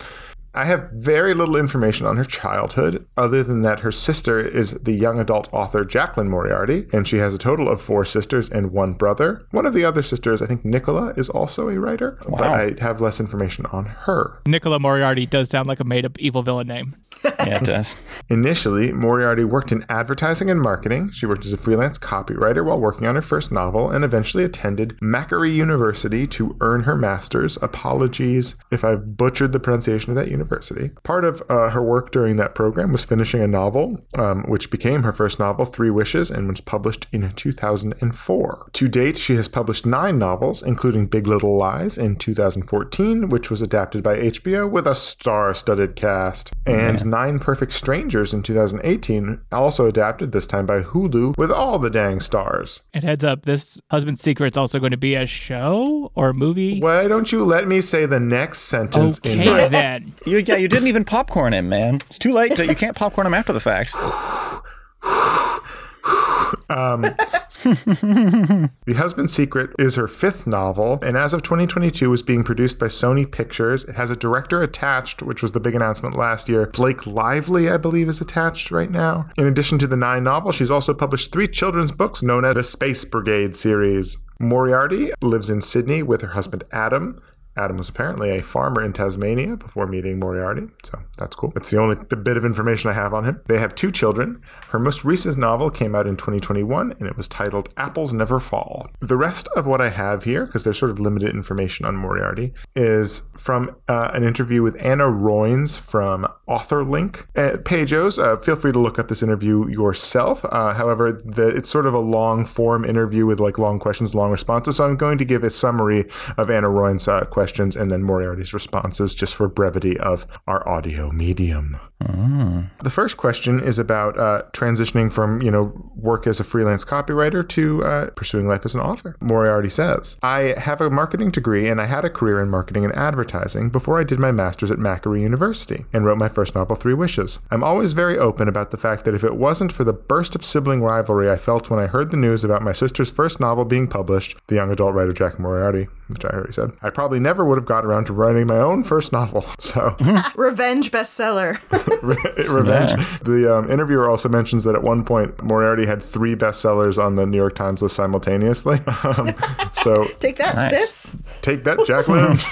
I have very little information on her childhood, other than that her sister is the young adult author Jacqueline Moriarty, and she has a total of four sisters and one brother. One of the other sisters, I think Nicola, is also a writer, but I have less information on her. Nicola Moriarty does sound like a made up evil villain name. Yeah, it does. Initially, Moriarty worked in advertising and marketing. She worked as a freelance copywriter while working on her first novel and eventually attended Macquarie University to earn her master's. Apologies if I've butchered the pronunciation of that university. University. Part of uh, her work during that program was finishing a novel, um, which became her first novel, Three Wishes, and was published in 2004. To date, she has published nine novels, including Big Little Lies in 2014, which was adapted by HBO with a star studded cast, and Nine Perfect Strangers in 2018, also adapted this time by Hulu with all the dang stars. And heads up, this Husband's secret Secret's also going to be a show or a movie. Why don't you let me say the next sentence in Okay, then. You, yeah, you didn't even popcorn him, man. It's too late. To, you can't popcorn him after the fact. Um, the Husband's Secret is her fifth novel, and as of 2022 was being produced by Sony Pictures. It has a director attached, which was the big announcement last year. Blake Lively, I believe, is attached right now. In addition to the nine novels, she's also published three children's books known as the Space Brigade series. Moriarty lives in Sydney with her husband Adam. Adam was apparently a farmer in Tasmania before meeting Moriarty, so that's cool. That's the only bit of information I have on him. They have two children. Her most recent novel came out in 2021, and it was titled Apples Never Fall. The rest of what I have here, because there's sort of limited information on Moriarty, is from uh, an interview with Anna Roynes from AuthorLink. Uh, Page-O's, uh, feel free to look up this interview yourself. Uh, however, the, it's sort of a long form interview with like long questions, long responses. So I'm going to give a summary of Anna Roynes' uh, questions and then Moriarty's responses just for brevity of our audio medium. The first question is about uh, transitioning from, you know, work as a freelance copywriter to uh, pursuing life as an author. Moriarty says, I have a marketing degree and I had a career in marketing and advertising before I did my master's at Macquarie University and wrote my first novel, Three Wishes. I'm always very open about the fact that if it wasn't for the burst of sibling rivalry I felt when I heard the news about my sister's first novel being published, the young adult writer Jack Moriarty, which I already said, I probably never would have got around to writing my own first novel. So, Revenge bestseller. Revenge. The um, interviewer also mentions that at one point Moriarty had three bestsellers on the New York Times list simultaneously. Um, so Take that, Nice. sis. take that, Jacqueline.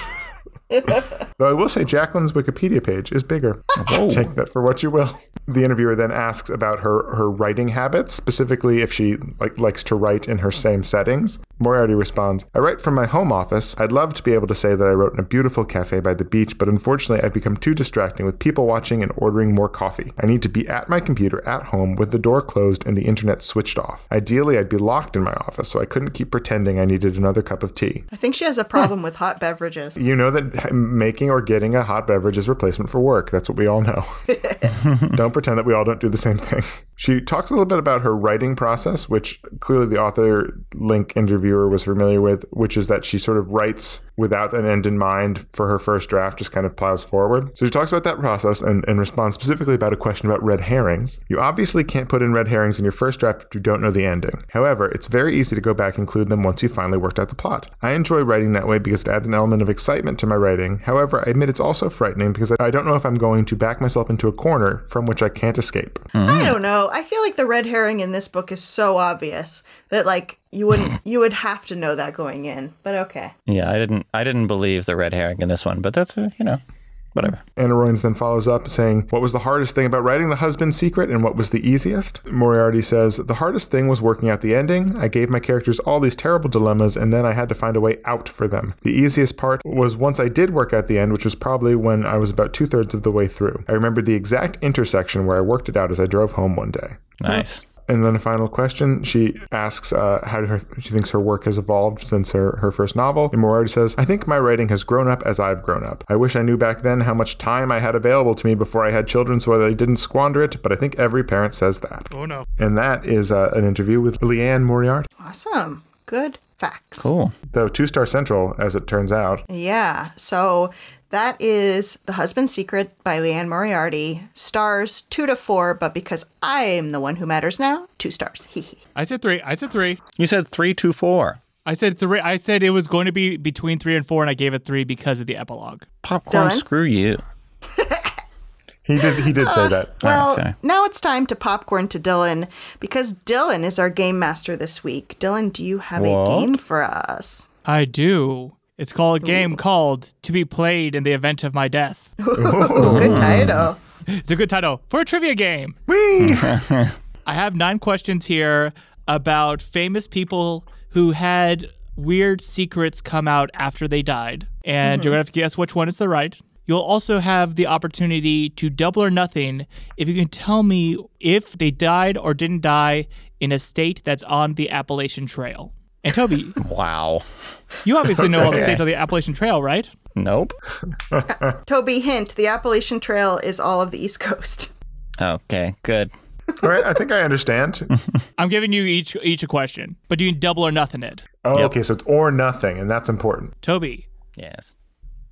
Though I will say Jacqueline's Wikipedia page is bigger. Oh. Take that for what you will. The interviewer then asks about her, her writing habits, specifically if she like likes to write in her same settings. Moriarty responds, I write from my home office. I'd love to be able to say that I wrote in a beautiful cafe by the beach, but unfortunately I've become too distracting with people watching and ordering more coffee. I need to be at my computer at home with the door closed and the internet switched off. Ideally, I'd be locked in my office, so I couldn't keep pretending I needed another cup of tea. I think she has a problem with hot beverages. You know that making or getting a hot beverage is replacement for work. That's what we all know. don't pretend that we all don't do the same thing. She talks a little bit about her writing process, which clearly the author link interviewer was familiar with, which is that she sort of writes without an end in mind for her first draft, just kind of plows forward. So she talks about that process and, and responds specifically about a question about red herrings. You obviously can't put in red herrings in your first draft if you don't know the ending. However, it's very easy to go back and include them once you finally worked out the plot. I enjoy writing that way because it adds an element of excitement to my writing. However, I admit it's also frightening because I don't know if I'm going to back myself into a corner from which I can't escape. I don't know. I feel like the red herring in this book is so obvious that like you wouldn't you would have to know that going in. But okay. Yeah, I didn't. I didn't believe the red herring in this one, but that's uh, you know, whatever. Anna Roynes then follows up saying, What was the hardest thing about writing The Husband's Secret and what was the easiest? Moriarty says, The hardest thing was working out the ending. I gave my characters all these terrible dilemmas and then I had to find a way out for them. The easiest part was once I did work out the end, which was probably when I was about two thirds of the way through. I remembered the exact intersection where I worked it out as I drove home one day. Nice. And then a final question. She asks uh, how her, she thinks her work has evolved since her, her first novel. And Moriarty says, I think my writing has grown up as I've grown up. I wish I knew back then how much time I had available to me before I had children so that I didn't squander it, but I think every parent says that. Oh no. And that is uh, an interview with Liane Moriarty. Awesome. Good facts. Cool. Though Two Star Central, as it turns out, Yeah. So that is The Husband's Secret by Liane Moriarty. Stars two to four, but because I'm the one who matters now, two stars. Hee hee. I said three. I said three. You said three, two, four. I said three. I said it was going to be between three and four, and I gave it three because of the epilogue. Popcorn. Done. Screw you. he did he did say that. Well, fair. now it's time to popcorn to Dillon because Dillon is our game master this week. Dillon, do you have a game for us? I do. It's called a game called "To Be Played in the Event of My Death." Ooh, good title. It's a good title for a trivia game. I have nine questions here about famous people who had weird secrets come out after they died. And you're mm-hmm. going to have to guess which one is the right. You'll also have the opportunity to double or nothing if you can tell me if they died or didn't die in a state that's on the Appalachian Trail. And Toby, Wow. you obviously know all the states on the Appalachian Trail, right? Nope. Toby, hint: the Appalachian Trail is all of the East Coast. Okay, good. All right, I think I understand. I'm giving you each each a question, but you can double or nothing it. Oh, Yep. okay, so it's or nothing, and that's important. Toby, Yes.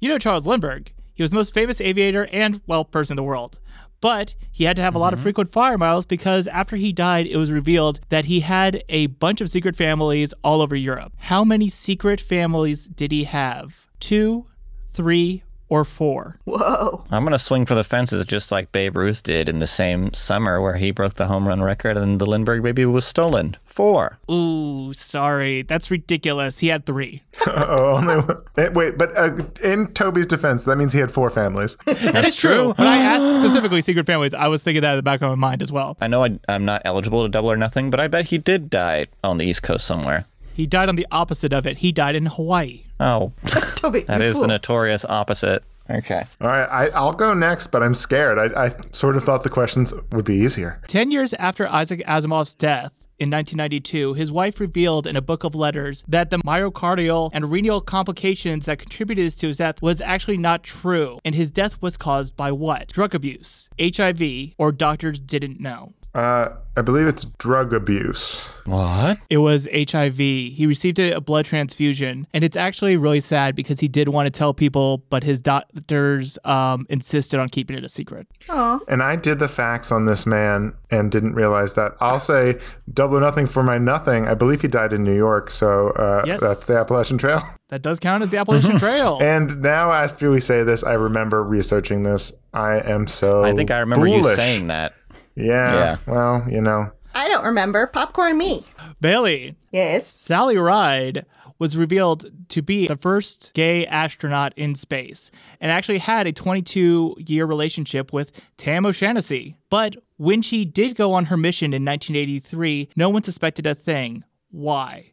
you know Charles Lindbergh. He was the most famous aviator and, well, person in the world. But he had to have a lot of mm-hmm. frequent fire miles because after he died, it was revealed that he had a bunch of secret families all over Europe. How many secret families did he have? Two, three, or four? Whoa! I'm going to swing for the fences just like Babe Ruth did in the same summer where he broke the home run record and the Lindbergh baby was stolen. Four. Ooh, sorry. That's ridiculous. He had three. oh, only one. eh, wait, but uh, in Toby's defense, that means he had four families. That is true. but I asked specifically secret families, I was thinking that in the back of my mind as well. I know I, I'm not eligible to double or nothing, but I bet he did die on the East Coast somewhere. He died on the opposite of it. He died in Hawaii. Oh, Toby, that you is fool. the notorious opposite. Okay. All right, I, I'll go next, but I'm scared. I, I sort of thought the questions would be easier. Ten years after Isaac Asimov's death, in 1992, his wife revealed in a book of letters that the myocardial and renal complications that contributed to his death was actually not true, and his death was caused by what? Drug abuse, HIV, or doctors didn't know. Uh, I believe it's drug abuse. What? It was HIV. He received a blood transfusion, and it's actually really sad because he did want to tell people, but his doctors um, insisted on keeping it a secret. Aw. And I did the facts on this man and didn't realize that. I'll say double or nothing for my nothing. I believe he died in New York, so uh, Yes. that's the Appalachian Trail. That does count as the Appalachian Trail. And now, after we say this, I remember researching this. I am so. I think I remember you saying that. Yeah. Yeah. Well, you know. I don't remember. Popcorn me. Bailey, Yes. Sally Ride was revealed to be the first gay astronaut in space and actually had a 22 year relationship with Tam O'Shaughnessy. But when she did go on her mission in 1983, no one suspected a thing. Why?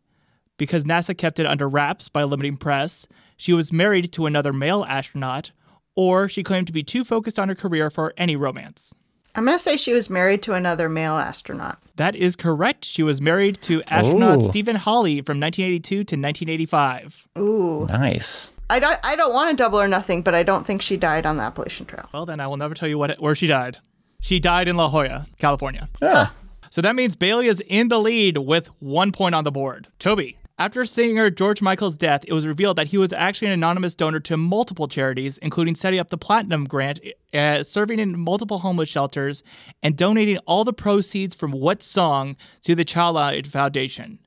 Because NASA kept it under wraps by limiting press, she was married to another male astronaut, or she claimed to be too focused on her career for any romance. I'm gonna say she was married to another male astronaut. That is correct. She was married to astronaut Ooh. Steven Hawley from 1982 to 1985. Ooh. Nice. I don't. I don't want to double or nothing, but I don't think she died on the Appalachian Trail. Well, then I will never tell you what where she died. She died in La Jolla, California. Ah. So that means Bailey is in the lead with one point on the board. Toby. After singer George Michael's death, it was revealed that he was actually an anonymous donor to multiple charities, including setting up the Platinum Grant, uh, serving in multiple homeless shelters, and donating all the proceeds from what song to the Child Aid Foundation.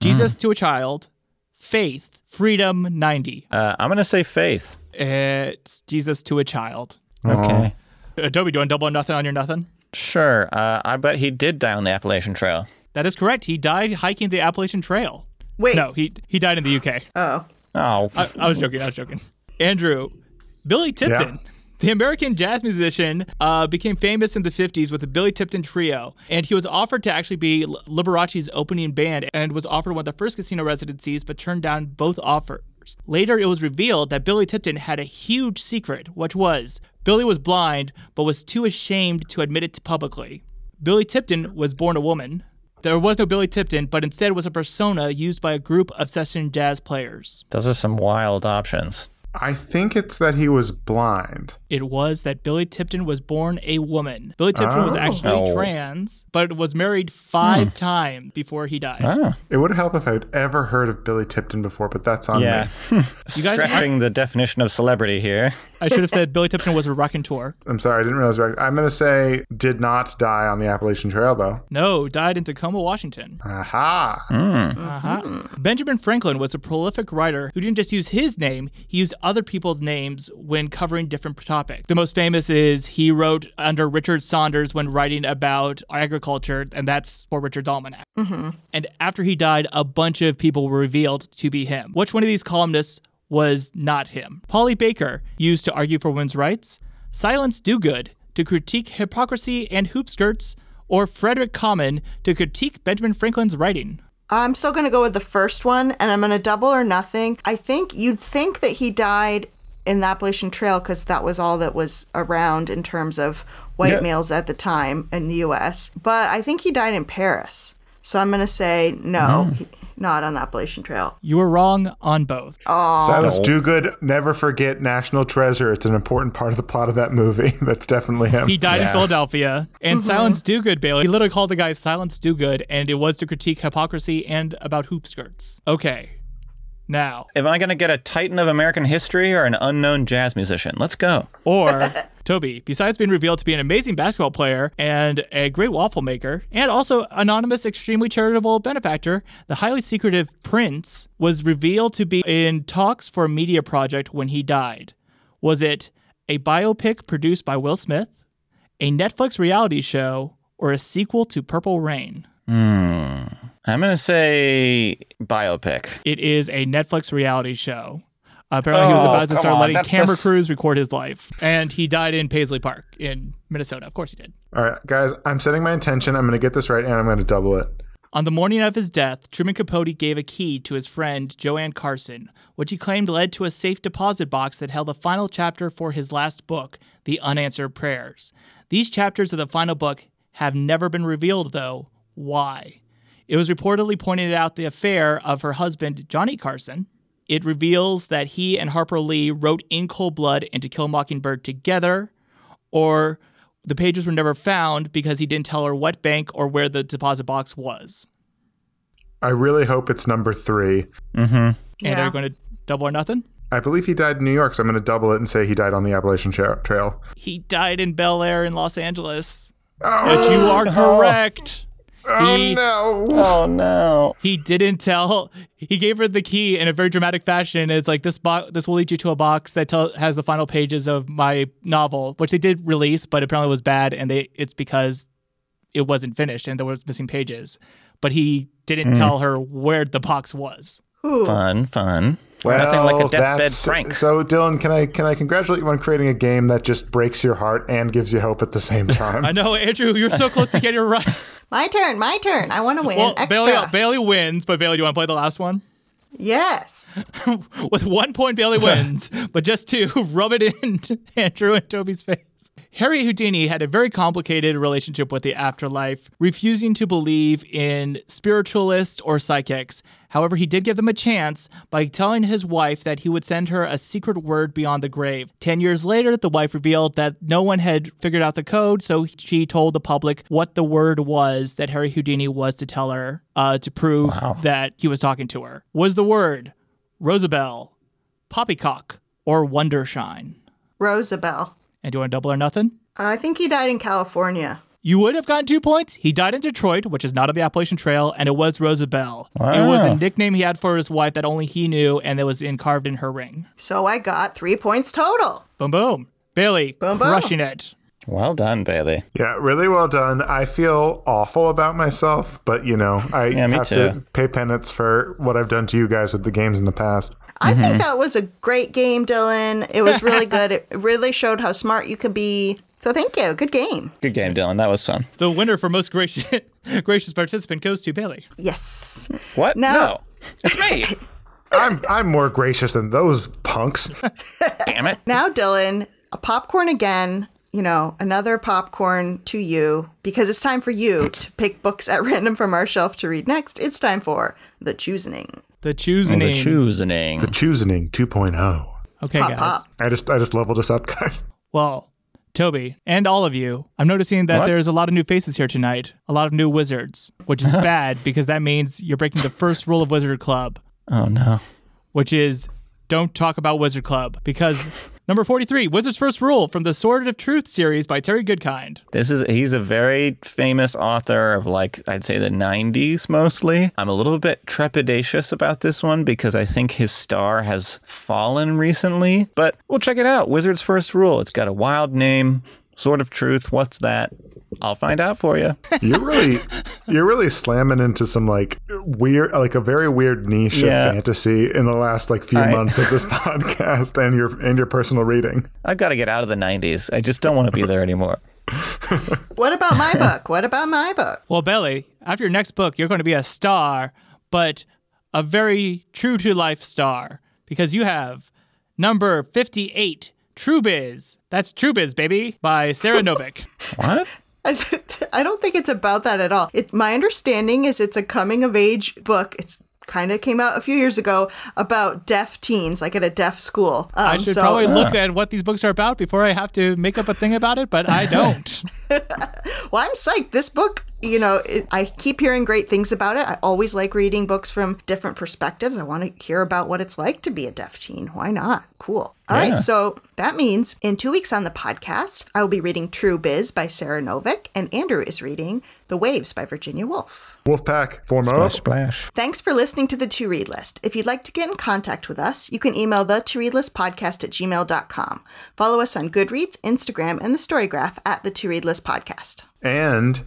Jesus to a Child, Faith, Freedom 90. Uh, I'm going to say faith. It's Jesus to a Child. Okay. Uh, Toby, doing double or nothing on your nothing? Sure. Uh, I bet he did die on the Appalachian Trail. That is correct. He died hiking the Appalachian Trail. Wait. No, he he died in the UK. Oh. Oh. I, I was joking. I was joking. Andrew, Billy Tipton, the American jazz musician, uh, became famous in the 50s with the Billy Tipton Trio, and he was offered to actually be Liberace's opening band and was offered one of the first casino residencies, but turned down both offers. Later, it was revealed that Billy Tipton had a huge secret, which was Billy was blind, but was too ashamed to admit it publicly. Billy Tipton was born a woman. There was no Billy Tipton, but instead was a persona used by a group of session jazz players. Those are some wild options. I think it's that he was blind. It was that Billy Tipton was born a woman. Billy Tipton was Oh. actually Oh. trans, but was married five hmm. times before he died. Oh. It would help if I'd ever heard of Billy Tipton before, but that's on Yeah. me. guys- Stretching the definition of celebrity here. I should have said Billy Tipton was a raconteur. I'm sorry, I didn't realize. I'm going to say did not die on the Appalachian Trail, though. No, died in Tacoma, Washington. Aha. Uh-huh. Benjamin Franklin was a prolific writer who didn't just use his name, he used other people's names when covering different topics. The most famous is he wrote under Richard Saunders when writing about agriculture, and that's for Richard's Almanac. And after he died, a bunch of people were revealed to be him. Which one of these columnists was not him? Polly Baker used to argue for women's rights, Silence Dogood to critique hypocrisy and hoop skirts, or Frederick Common to critique Benjamin Franklin's writing. I'm still gonna go with the first one, and I'm gonna double or nothing. I think you'd think that he died in the Appalachian Trail because that was all that was around in terms of white Yeah. males at the time in the U.S. But I think he died in Paris, so I'm gonna say no, mm-hmm. he- not on the Appalachian Trail. You were wrong on both. Silence Dogood, never forget National Treasure. It's an important part of the plot of that movie. That's definitely him. He died in Philadelphia. And mm-hmm. Silence Dogood, Bailey. He literally called the guy Silence Dogood, and it was to critique hypocrisy and about hoop skirts. Okay. Now, Am I going to get a titan of American history or an unknown jazz musician? Let's go. or Toby, besides being revealed to be an amazing basketball player and a great waffle maker, and also anonymous, extremely charitable benefactor, the highly secretive Prince was revealed to be in talks for a media project when he died. Was it a biopic produced by Will Smith, a Netflix reality show, or a sequel to Purple Rain? Hmm. I'm going to say biopic. It is a Netflix reality show. apparently, he was Oh, about to start on, letting that's camera s- crews record his life, and he died in Paisley Park in Minnesota. Of course, he did. All right, guys, I'm setting my intention. I'm going to get this right and I'm going to double it. On the morning of his death, Truman Capote gave a key to his friend Joanne Carson, which he claimed led to a safe deposit box that held the final chapter for his last book, The Unanswered Prayers. These chapters of the final book have never been revealed, though. Why? It was reportedly pointed out the affair of her husband, Johnny Carson. It reveals that he and Harper Lee wrote In Cold Blood and To Kill a Mockingbird together, or the pages were never found because he didn't tell her what bank or where the deposit box was. I really hope it's number three. Mm-hmm. And Yeah. are you going to double or nothing? I believe he died in New York, so I'm going to double it and say he died on the Appalachian Tra- Trail. He died in Bel Air in Los Angeles. Oh, But you are oh. correct. Oh, he, no. Oh no. he didn't tell. He gave her the key in a very dramatic fashion. It's like this box. This will lead you to a box that tell, has the final pages of my novel, which they did release, but apparently was bad, and they it's because it wasn't finished and there was missing pages. But he didn't hmm. tell her where the box was. Ooh. Fun, fun. Well, Nothing like a deathbed prank. So, Dillon, can I can I congratulate you on creating a game that just breaks your heart and gives you hope at the same time? I know, Andrew, you're so close to getting it right. My turn, my turn. I want to win Well, extra. Bailey, uh, Bailey wins, but Bailey, do you want to play the last one? yes. With one point, Bailey wins, but just to rub it in Andrew and Toby's face. Harry Houdini had a very complicated relationship with the afterlife, refusing to believe in spiritualists or psychics. However, he did give them a chance by telling his wife that he would send her a secret word beyond the grave. Ten years later, the wife revealed that no one had figured out the code, so she told the public what the word was that Harry Houdini was to tell her uh, to prove that he was talking to her. Was the word Rosabelle, Poppycock, or Wondershine? Rosabelle. And do you want double or nothing? Uh, I think he died in California. You would have gotten two points. He died in Detroit, which is not on the Appalachian Trail, and it was Rosabelle. It was a nickname he had for his wife that only he knew, and it was in carved in her ring. So I got three points total. Boom, boom. Bailey, Boom, boom. crushing it. Well done, Bailey. yeah, really well done. I feel awful about myself, but you know, I Yeah, have too. to pay penance for what I've done to you guys with the games in the past. I Mm-hmm. think that was a great game, Dillon. It was really good. It really showed how smart you could be. So thank you. Good game. Good game, Dillon. That was fun. The winner for most gracious gracious participant goes to Bailey. Yes. What? No. No. It's me. I'm I'm more gracious than those punks. Damn it. Now, Dillon, a popcorn again. You know, another popcorn to you because it's time for you to pick books at random from our shelf to read next. It's time for the choosing. The choosing. Oh, the choosing. The Choosing 2.0. okay, Pop guys. pop. I just I just leveled us up, guys. Well, Toby, and all of you, I'm noticing that What? there's a lot of new faces here tonight, a lot of new wizards, which is bad because that means you're breaking the first rule of Wizard Club, Oh no. which is don't talk about Wizard Club. Because number 43, Wizard's First Rule from the Sword of Truth series by Terry Goodkind. This is he's a very famous author of like I'd say the 90s mostly. I'm a little bit trepidatious about this one because I think his star has fallen recently, but we'll check it out. Wizard's First Rule. It's got a wild name. Sword of Truth. What's that? I'll find out for you. You're really you're really slamming into some like weird like a very weird niche Yeah. of fantasy in the last like few I- months of this podcast and your and your personal reading. I've got to get out of the 90s. I just don't want to be there anymore. What about my book? What about my book? Well, Bailey, after your next book, you're going to be a star, but a very true to life star because you have Number 58, True Biz. That's True Biz, baby, by Sara Novic. What? I don't think it's about that at all. It, my understanding is it's a coming of age book. It's kind of came out a few years ago about deaf teens, like at a deaf school. Um, I should so, probably look at what these books are about before I have to make up a thing about it, but I don't. well, I'm psyched. This book, you know, it, I keep hearing great things about it. I always like reading books from different perspectives. I want to hear about what it's like to be a deaf teen. Why not? Cool. All right, Yeah. so that means in two weeks on the podcast, I will be reading True Biz by Sara Novic, and Andrew is reading The Waves by Virginia Woolf. Wolfpack, form up. Splash, splash. Thanks for listening to the To Read List. If you'd like to get in contact with us, you can email the To Read List podcast at gmail.com. Follow us on Goodreads, Instagram, and the Storygraph at the To Read List podcast. And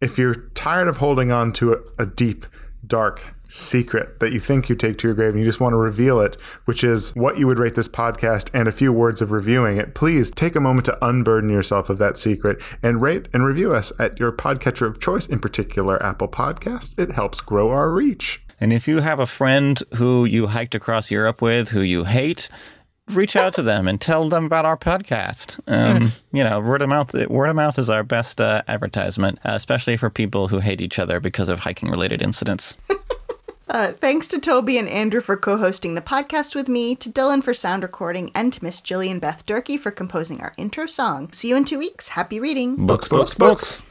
if you're tired of holding on to a, a deep, dark secret that you think you take to your grave and you just want to reveal it, which is what you would rate this podcast and a few words of reviewing it, please take a moment to unburden yourself of that secret and rate and review us at your podcatcher of choice, in particular Apple Podcast. It helps grow our reach. And if you have a friend who you hiked across Europe with who you hate, reach out to them and tell them about our podcast. Um, you know, word of mouth. Word of mouth is our best uh, advertisement, uh, especially for people who hate each other because of hiking related incidents. Uh, thanks to Toby and Andrew for co hosting the podcast with me, to Dillon for sound recording, and to Miss Jillian Beth Durkee for composing our intro song. See you in two weeks. Happy reading. books, books, books.